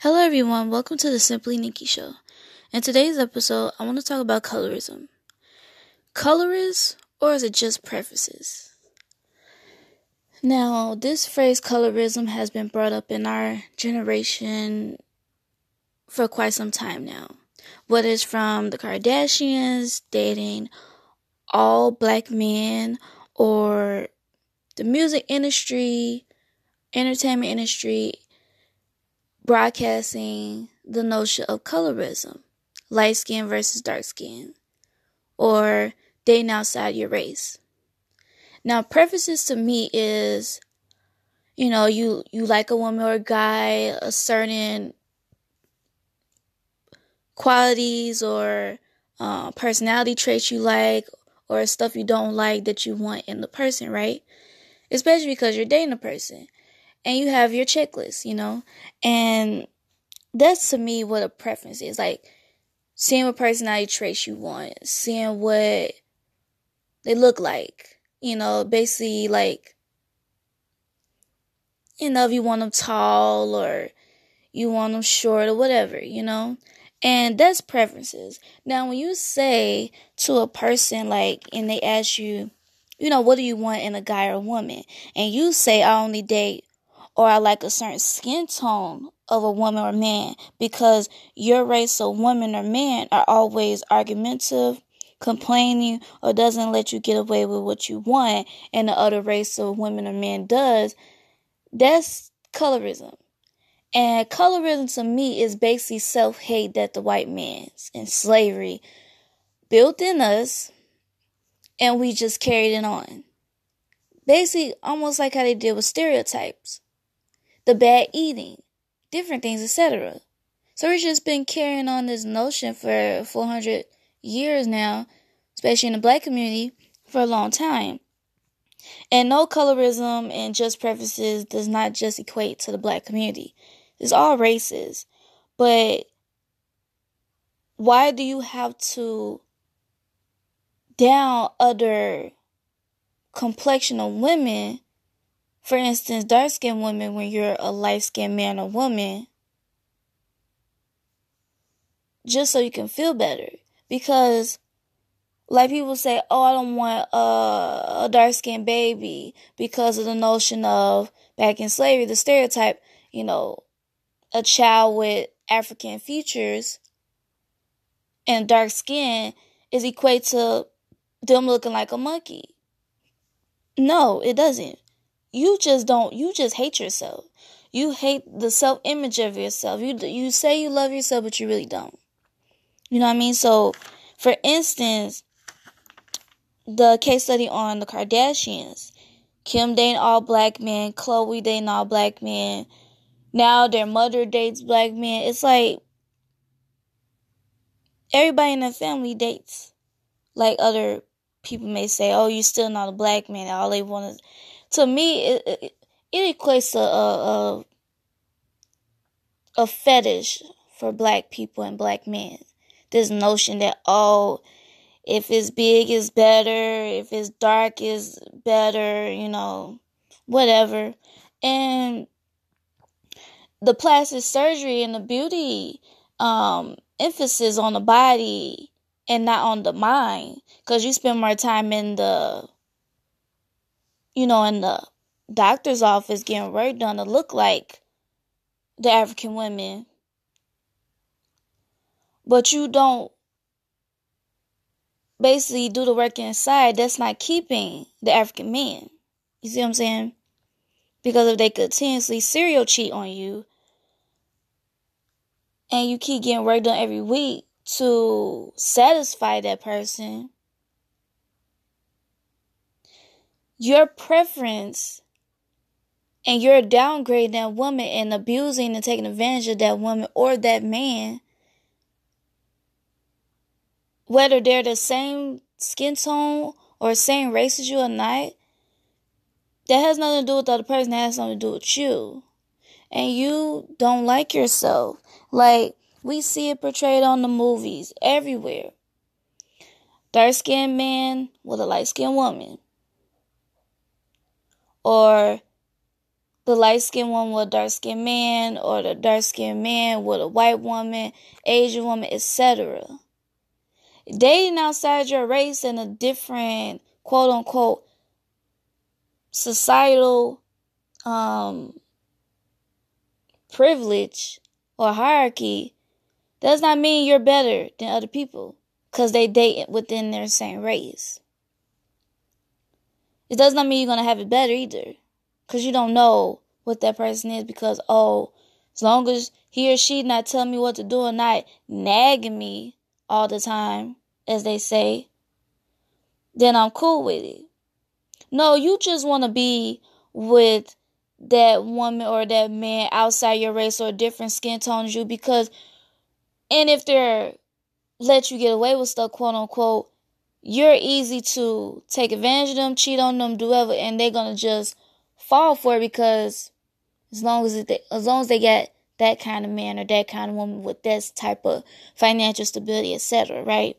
Hello, everyone. Welcome to the Simply Nikki Show. In today's episode, I want to talk about colorism. Colorist, or is it just preferences? Now, this phrase colorism has been brought up in our generation for quite some time now. Whether it's from the Kardashians dating all black men, or the music industry, entertainment industry, broadcasting the notion of colorism, light skin versus dark skin, or dating outside your race. Now, preferences to me is, you know, you you like a woman or a guy, a certain qualities or uh, personality traits you like, or stuff you don't like that you want in the person, right? Especially because you're dating a person and you have your checklist, you know? And that's to me what a preference is. Like seeing what personality traits you want, seeing what they look like, you know, basically like you know, if you want them tall or you want them short or whatever, you know? And that's preferences. Now, when you say to a person, like, and they ask you, you know, what do you want in a guy or a woman? And you say, I only date or I like a certain skin tone of a woman or man because your race of women or men are always argumentative, complaining, or doesn't let you get away with what you want, and the other race of women or men does, that's colorism. And colorism to me is basically self hate that the white man's and slavery built in us, and we just carried it on. Basically, almost like how they did with stereotypes the bad eating, different things, etc. So we've just been carrying on this notion for 400 years now, especially in the black community, for a long time. And no colorism and just preferences does not just equate to the black community. It's all races. But why do you have to down other complexion of women for instance, dark skinned women, when you're a light skinned man or woman, just so you can feel better. Because, like people say, oh, I don't want a, a dark skinned baby because of the notion of back in slavery, the stereotype, you know, a child with African features and dark skin is equate to them looking like a monkey. No, it doesn't you just don't you just hate yourself. You hate the self image of yourself. You you say you love yourself but you really don't. You know what i mean? So for instance the case study on the kardashians. Kim dating all black men khloe dating all black men. Now their mother dates black men. It's like everybody in the family dates like other people may say oh you're still not a black man. All they want to to me, it, it, it equates to a, a, a fetish for black people and black men. This notion that, oh, if it's big is better, if it's dark is better, you know, whatever. And the plastic surgery and the beauty um, emphasis on the body and not on the mind because you spend more time in the you know, in the doctor's office getting work done to look like the African women. But you don't basically do the work inside, that's not keeping the African men. You see what I'm saying? Because if they continuously serial cheat on you and you keep getting work done every week to satisfy that person, your preference and you're downgrading that woman and abusing and taking advantage of that woman or that man, whether they're the same skin tone or same race as you or not, that has nothing to do with the other person, that has something to do with you. And you don't like yourself. Like, we see it portrayed on the movies everywhere. Dark skinned man with a light skinned woman or the light skinned woman with a dark skinned man, or the dark skinned man with a white woman, Asian woman, etc. Dating outside your race in a different quote unquote societal um, privilege or hierarchy does not mean you're better than other people because they date within their same race. It does not mean you're to have it better either because you don't know what that person is because, oh, as long as he or she not telling me what to do and not nagging me all the time, as they say, then I'm cool with it. No, you just want to be with that woman or that man outside your race or different skin tone as you because and if they're let you get away with stuff quote unquote you're easy to take advantage of them cheat on them do whatever and they're gonna just fall for it because as long as it, as long as they get that kind of man or that kind of woman with this type of financial stability etc right?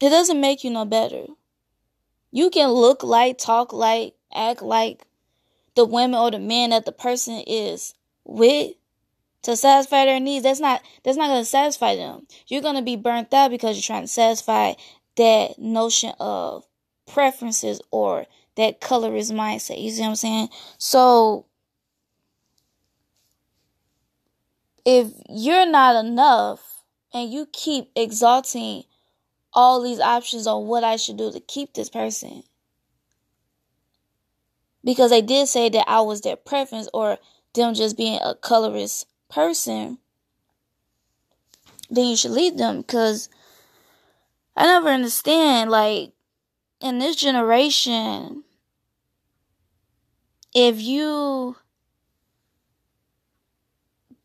It doesn't make you no better. You can look like talk like act like the women or the men that the person is with to satisfy their needs, that's not that's not gonna satisfy them. You're gonna be burnt out because you're trying to satisfy that notion of preferences or that colorist mindset. You see what I'm saying? So if you're not enough and you keep exalting all these options on what I should do to keep this person, because they did say that I was their preference or them just being a colorist person, then you should leave them because I never understand like in this generation if you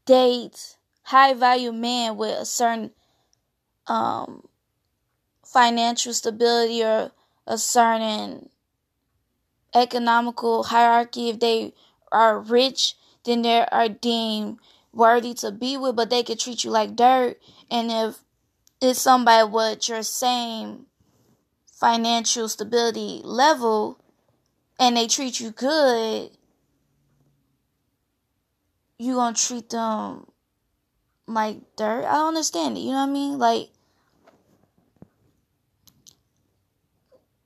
date high value men with a certain um financial stability or a certain economical hierarchy, if they are rich, then they are deemed worthy to be with, but they could treat you like dirt. And if it's somebody with your same financial stability level and they treat you good, you gonna treat them like dirt? I don't understand it. You know what I mean? Like,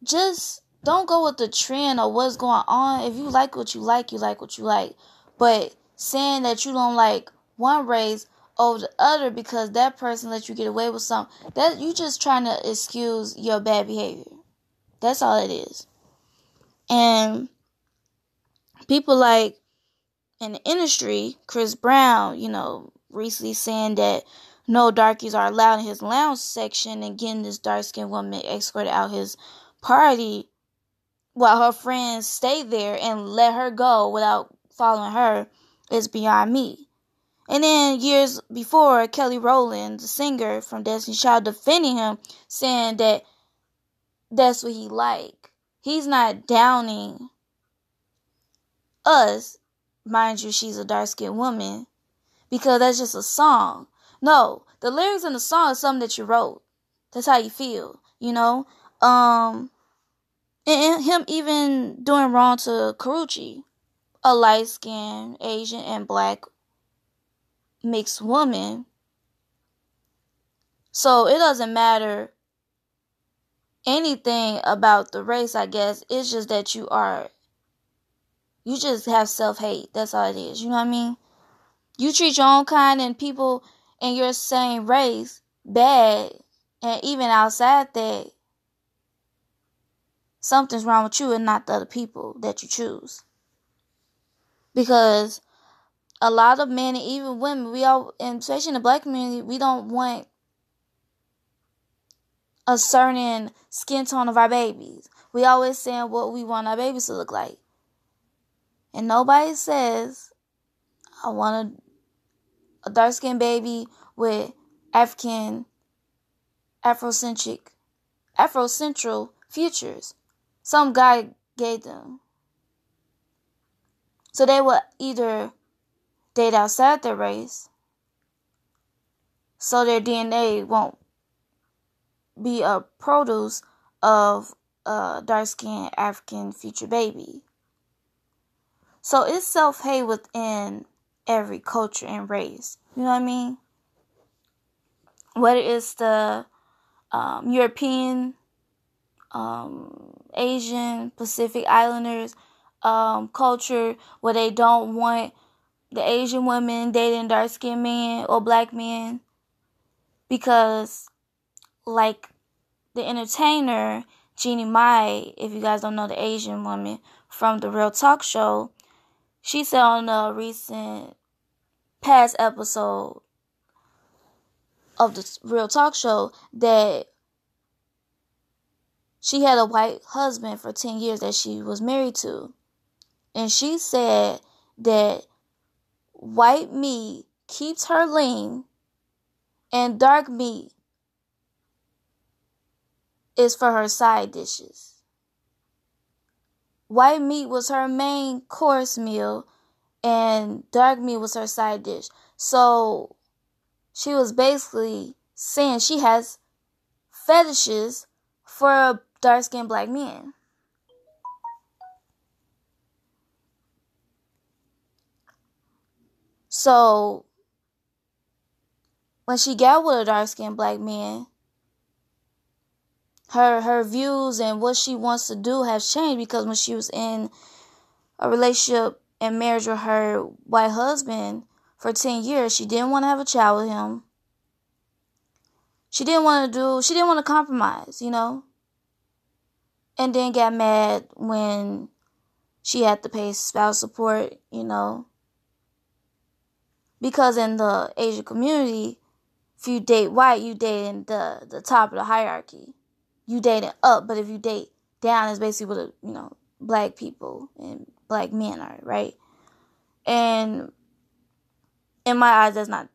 just don't go with the trend or what's going on. If you like what you like, you like what you like. But saying that you don't like one race over the other because that person let you get away with something, that you just trying to excuse your bad behavior. That's all it is. And people like in the industry, Chris Brown, you know, recently saying that no darkies are allowed in his lounge section and getting this dark skinned woman escorted out his party while her friends stayed there and let her go without following her is beyond me. And then years before, Kelly Rowland, the singer from Destiny Child, defending him, saying that that's what he like. He's not downing us, mind you, she's a dark skinned woman, because that's just a song. No, the lyrics in the song is something that you wrote. That's how you feel, you know. Um, and him even doing wrong to Karrueche, a light skinned Asian and black mixed woman. So it doesn't matter anything about the race, I guess. It's just that you are, you just have self hate. That's all it is. You know what I mean? You treat your own kind and people in your same race bad, and even outside that, something's wrong with you and not the other people that you choose. Because a lot of men and even women, we all, and especially in the black community, we don't want a certain skin tone of our babies. We always saying what we want our babies to look like. And nobody says, I want a, a dark skinned baby with African, Afrocentric, Afrocentral features some guy gave them. So they would either date outside their race so their DNA won't be a produce of a dark skinned African future baby. So it's self hate within every culture and race. You know what I mean? Whether it's the um, European, um, Asian, Pacific Islanders um, culture where they don't want the Asian women dating dark skinned men or black men because, like the entertainer Jeannie Mai, if you guys don't know the Asian woman from the Real Talk Show, she said on a recent past episode of the Real Talk Show that she had a white husband for 10 years that she was married to. And she said that white meat keeps her lean and dark meat is for her side dishes. White meat was her main course meal and dark meat was her side dish. So she was basically saying she has fetishes for dark skinned black men. So when she got with a dark skinned black man, her her views and what she wants to do have changed because when she was in a relationship and marriage with her white husband for 10 years, she didn't want to have a child with him. She didn't want to do, she didn't want to compromise, you know? And then got mad when she had to pay spouse support, you know? Because in the Asian community, if you date white, you date in the, the top of the hierarchy you dating up, but if you date down, it's basically what you know black people and black men are, right? And in my eyes, that's not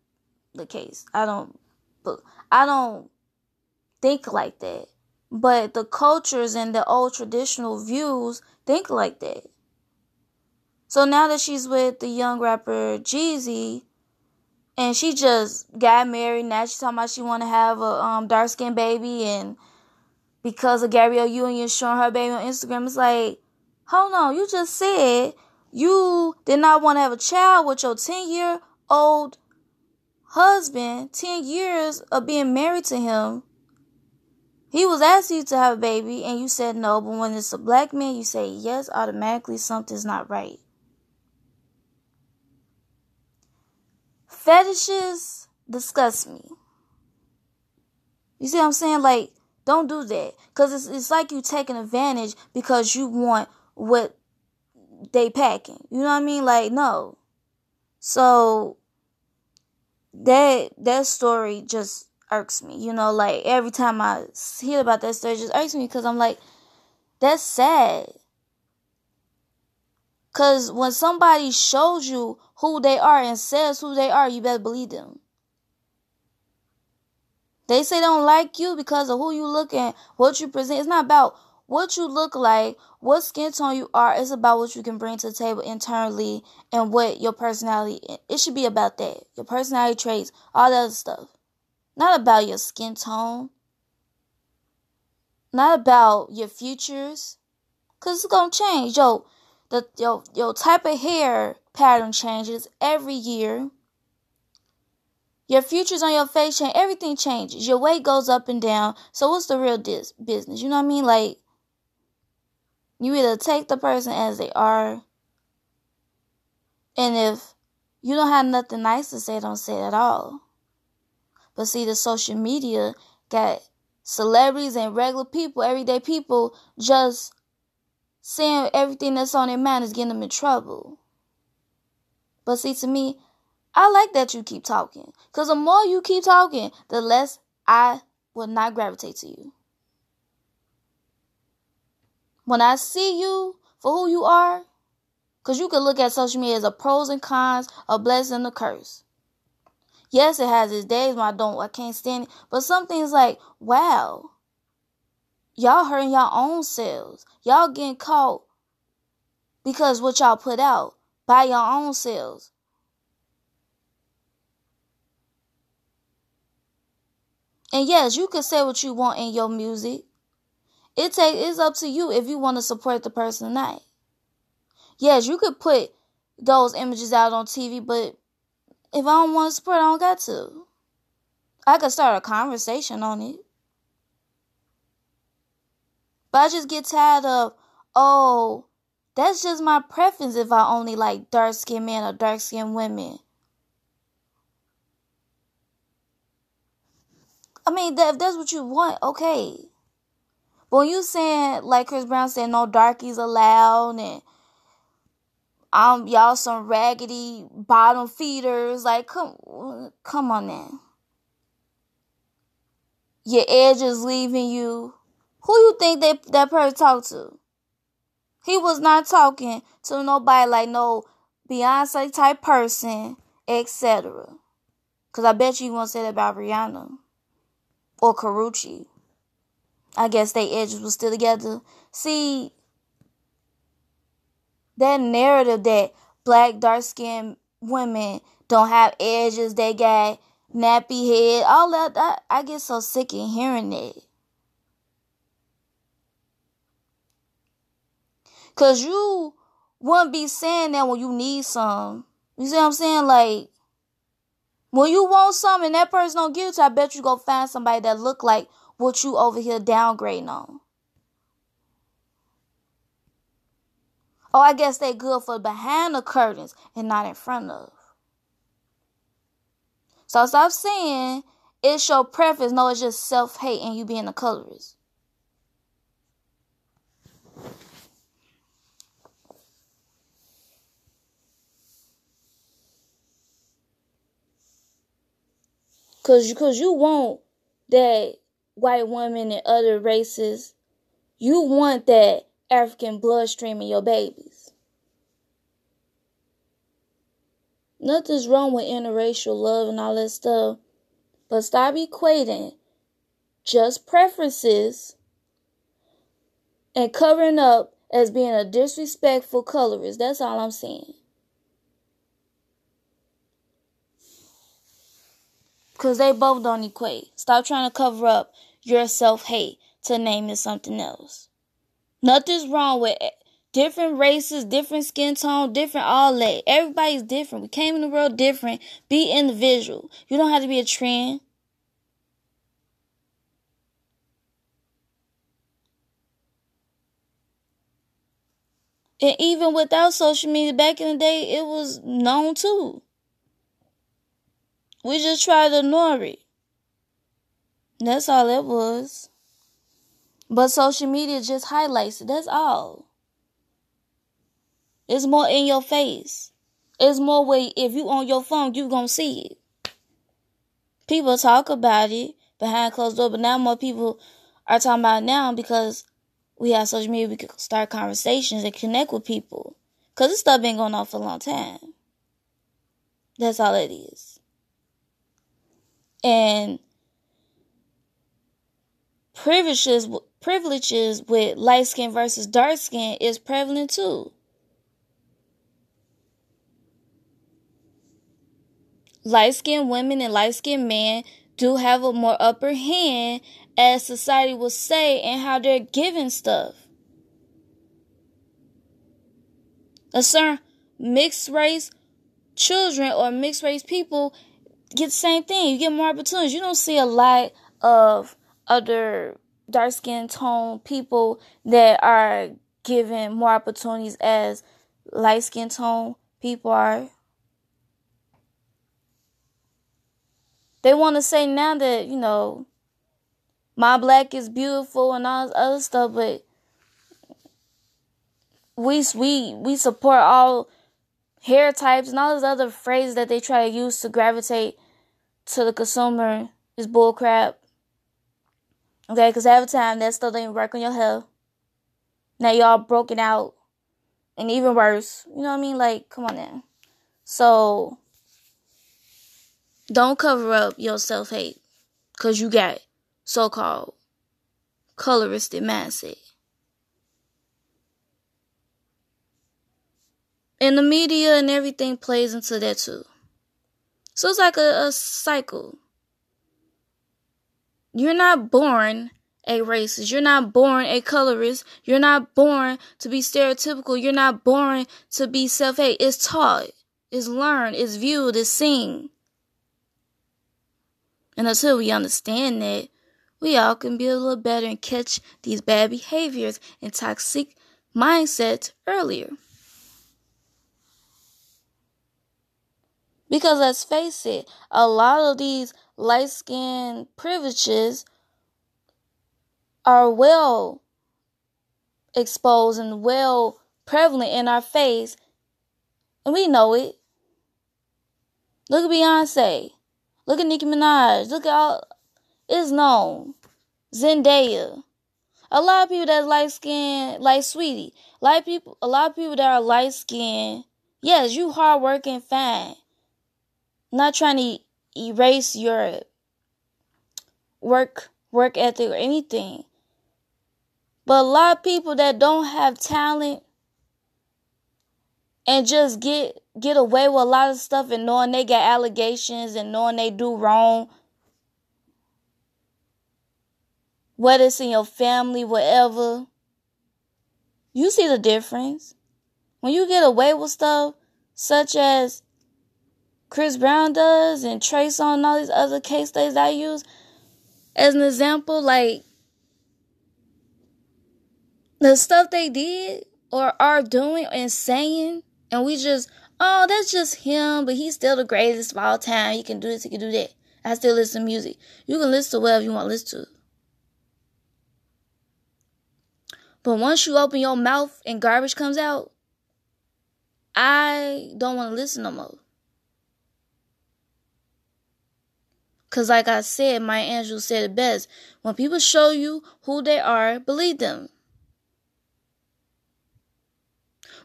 the case. I don't, I don't think like that. But the cultures and the old traditional views think like that. So now that she's with the young rapper Jeezy, and she just got married, now she's talking about she want to have a um, dark skinned baby and because of Gabrielle Union showing her baby on Instagram. It's like, hold on, you just said you did not want to have a child with your 10 year old husband, 10 years of being married to him. He was asking you to have a baby and you said no, but when it's a black man, you say yes, automatically something's not right. Fetishes disgust me. You see what I'm saying? Like, don't do that. Cause it's it's like you taking advantage because you want what they packing. You know what I mean? Like no. So that that story just irks me. You know, like every time I hear about that story, just irks me because I'm like, that's sad. Cause when somebody shows you who they are and says who they are, you better believe them. They say they don't like you because of who you look and what you present. It's not about what you look like, what skin tone you are. It's about what you can bring to the table internally and what your personality. It should be about that. Your personality traits, all that other stuff. Not about your skin tone. Not about your futures. Cause it's gonna change. Yo, the your your type of hair pattern changes every year. Your futures on your face change. Everything changes. Your weight goes up and down. So what's the real dis- business? You know what I mean? Like, you either take the person as they are, and if you don't have nothing nice to say, don't say it at all. But see, the social media got celebrities and regular people, everyday people, just saying everything that's on their mind is getting them in trouble. But see, to me, I like that you keep talking. Because the more you keep talking, the less I will not gravitate to you. When I see you for who you are, because you can look at social media as a pros and cons, a blessing and a curse. Yes, it has its days when I don't, I can't stand it. But some things like, wow, y'all hurting y'all own selves. Y'all getting caught because what y'all put out by your own selves. And yes, you can say what you want in your music. It take it's up to you if you want to support the person or not. Yes, you could put those images out on TV, but if I don't want to support, I don't got to. I could start a conversation on it. But I just get tired of, oh, that's just my preference if I only like dark skinned men or dark skinned women. I mean, that, if that's what you want, okay. But when you saying, like Chris Brown said, no darkies allowed and um y'all some raggedy bottom feeders, like come come on now. Your edge is leaving you. Who you think that that person talked to? He was not talking to nobody like no Beyonce type person, etc. Cause I bet you you won't say that about Rihanna or Karrueche. I guess they edges were still together. See, that narrative that black dark skinned women don't have edges, they got nappy head, all that, that I get so sick of hearing it. Cause you wouldn't be saying that when you need some. You see what I'm saying? Like when you want something and that person don't give it to, I bet you go find somebody that look like what you over here downgrading on. Oh, I guess they good for behind the curtains and not in front of. So stop saying it's your preference. No, it's just self hate and you being a colorist. Cause, cause you want that white woman and other races, you want that African bloodstream in your babies. Nothing's wrong with interracial love and all that stuff, but stop equating just preferences and covering up as being a disrespectful colorist. That's all I'm saying. Because they both don't equate. Stop trying to cover up your self hate to name it something else. Nothing's wrong with it. different races, different skin tone, different all that. Everybody's different. We came in the world different. Be individual. You don't have to be a trend. And even without social media back in the day, it was known too. We just tried to ignore it. That's all it was. But social media just highlights it. That's all. It's more in your face. It's more way if you on your phone, you gonna see it. People talk about it behind closed door, but now more people are talking about now because we have social media. We can start conversations and connect with people. Cause this stuff been going on for a long time. That's all it is. And privileges privileges with light skin versus dark skin is prevalent too. Light skinned women and light skinned men do have a more upper hand, as society will say, in how they're given stuff. A certain mixed race children or mixed race people get the same thing. You get more opportunities. You don't see a lot of other dark skin tone people that are given more opportunities as light skin tone people are. They want to say now that, you know, my black is beautiful and all this other stuff, but we we we support all hair types and all those other phrases that they try to use to gravitate to the consumer is bullcrap. Okay, because every time that stuff ain't work on your health. Now y'all broken out. And even worse. You know what I mean? Like, come on now. So don't cover up your self hate. Cause you got so called coloristic mindset. And the media and everything plays into that too. So it's like a, a cycle. You're not born a racist. You're not born a colorist. You're not born to be stereotypical. You're not born to be self hate. It's taught, it's learned, it's viewed, it's seen. And until we understand that, we all can be a little better and catch these bad behaviors and toxic mindsets earlier. Because let's face it, a lot of these light skin privileges are well exposed and well prevalent in our face, and we know it. Look at Beyonce. Look at Nicki Minaj. Look at all. It's known. Zendaya. A lot of people that's light skin, like sweetie. Of people, a lot of people that are light skin. Yes, you hardworking, fine. Not trying to erase your work work ethic or anything. But a lot of people that don't have talent and just get get away with a lot of stuff and knowing they got allegations and knowing they do wrong. Whether it's in your family, whatever. You see the difference. When you get away with stuff such as Chris Brown does and Trace on all these other case studies I use as an example, like the stuff they did or are doing and saying, and we just, oh, that's just him, but he's still the greatest of all time. He can do this, he can do that. I still listen to music. You can listen to whatever you want to listen to. But once you open your mouth and garbage comes out, I don't want to listen no more. Because, like I said, Maya Angelou said it best. When people show you who they are, believe them.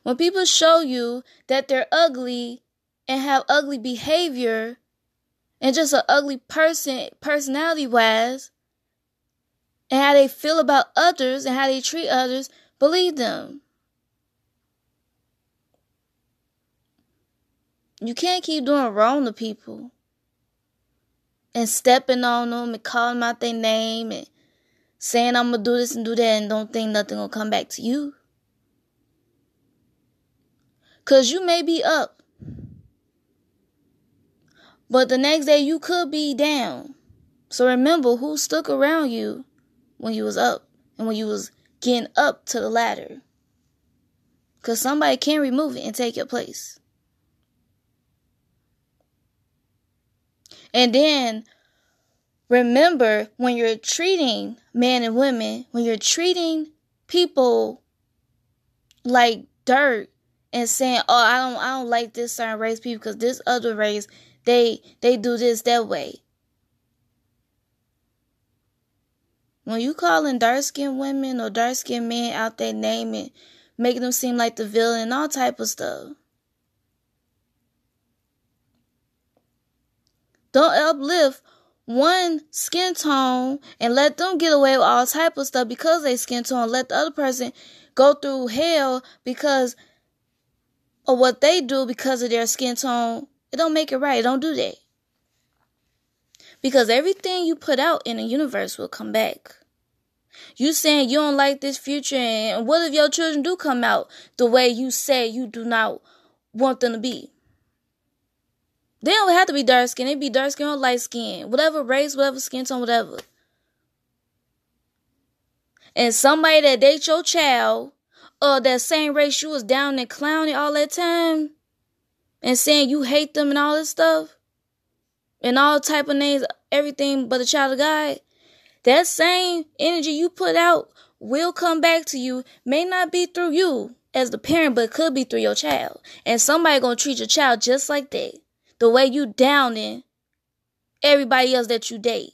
When people show you that they're ugly and have ugly behavior and just an ugly person, personality wise, and how they feel about others and how they treat others, believe them. You can't keep doing wrong to people and stepping on them and calling out their name and saying I'm gonna do this and do that and don't think nothing will come back to you. Cause you may be up. But the next day you could be down. So remember who stuck around you when you was up and when you was getting up to the ladder. Cause somebody can remove it and take your place. And then remember when you're treating men and women, when you're treating people like dirt and saying, "Oh, I don't I don't like this certain race people because this other race they they do this that way." When you calling dark skinned women or dark skinned men out their name and making them seem like the villain and all type of stuff. Don't uplift one skin tone and let them get away with all type of stuff because they skin tone. Let the other person go through hell because of what they do because of their skin tone. It don't make it right. It Don't do that. Because everything you put out in the universe will come back. You saying you don't like this future and what if your children do come out the way you say you do not want them to be? They don't have to be dark skin. They be dark skin or light skin. Whatever race, whatever skin tone, whatever. And somebody that dates your child or that same race you was down and clowning all that time and saying you hate them and all this stuff and all type of names, everything but the child of God, that same energy you put out will come back to you. May not be through you as the parent, but could be through your child. And somebody gonna treat your child just like that the way you downing everybody else that you date.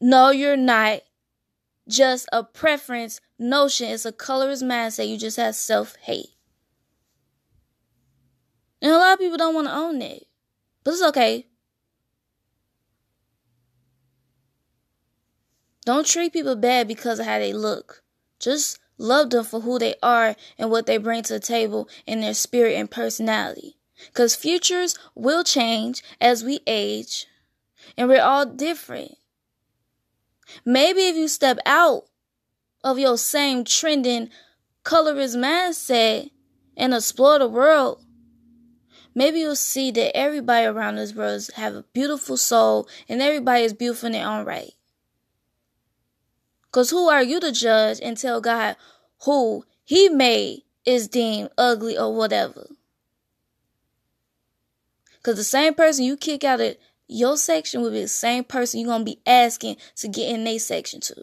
No, you're not just a preference notion. It's a colorist mindset. You just have self hate. And a lot of people don't want to own it. But it's okay. Don't treat people bad because of how they look. Just Love them for who they are and what they bring to the table in their spirit and personality. Because futures will change as we age, and we're all different. Maybe if you step out of your same trending colorist mindset and explore the world, maybe you'll see that everybody around this world have a beautiful soul and everybody is beautiful in their own right. Because who are you to judge and tell God who he made is deemed ugly or whatever? Because the same person you kick out of your section will be the same person you're going to be asking to get in their section too.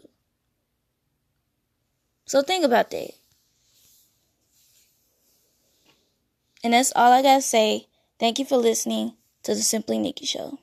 So think about that. And that's all I got to say. Thank you for listening to the Simply Nikki Show.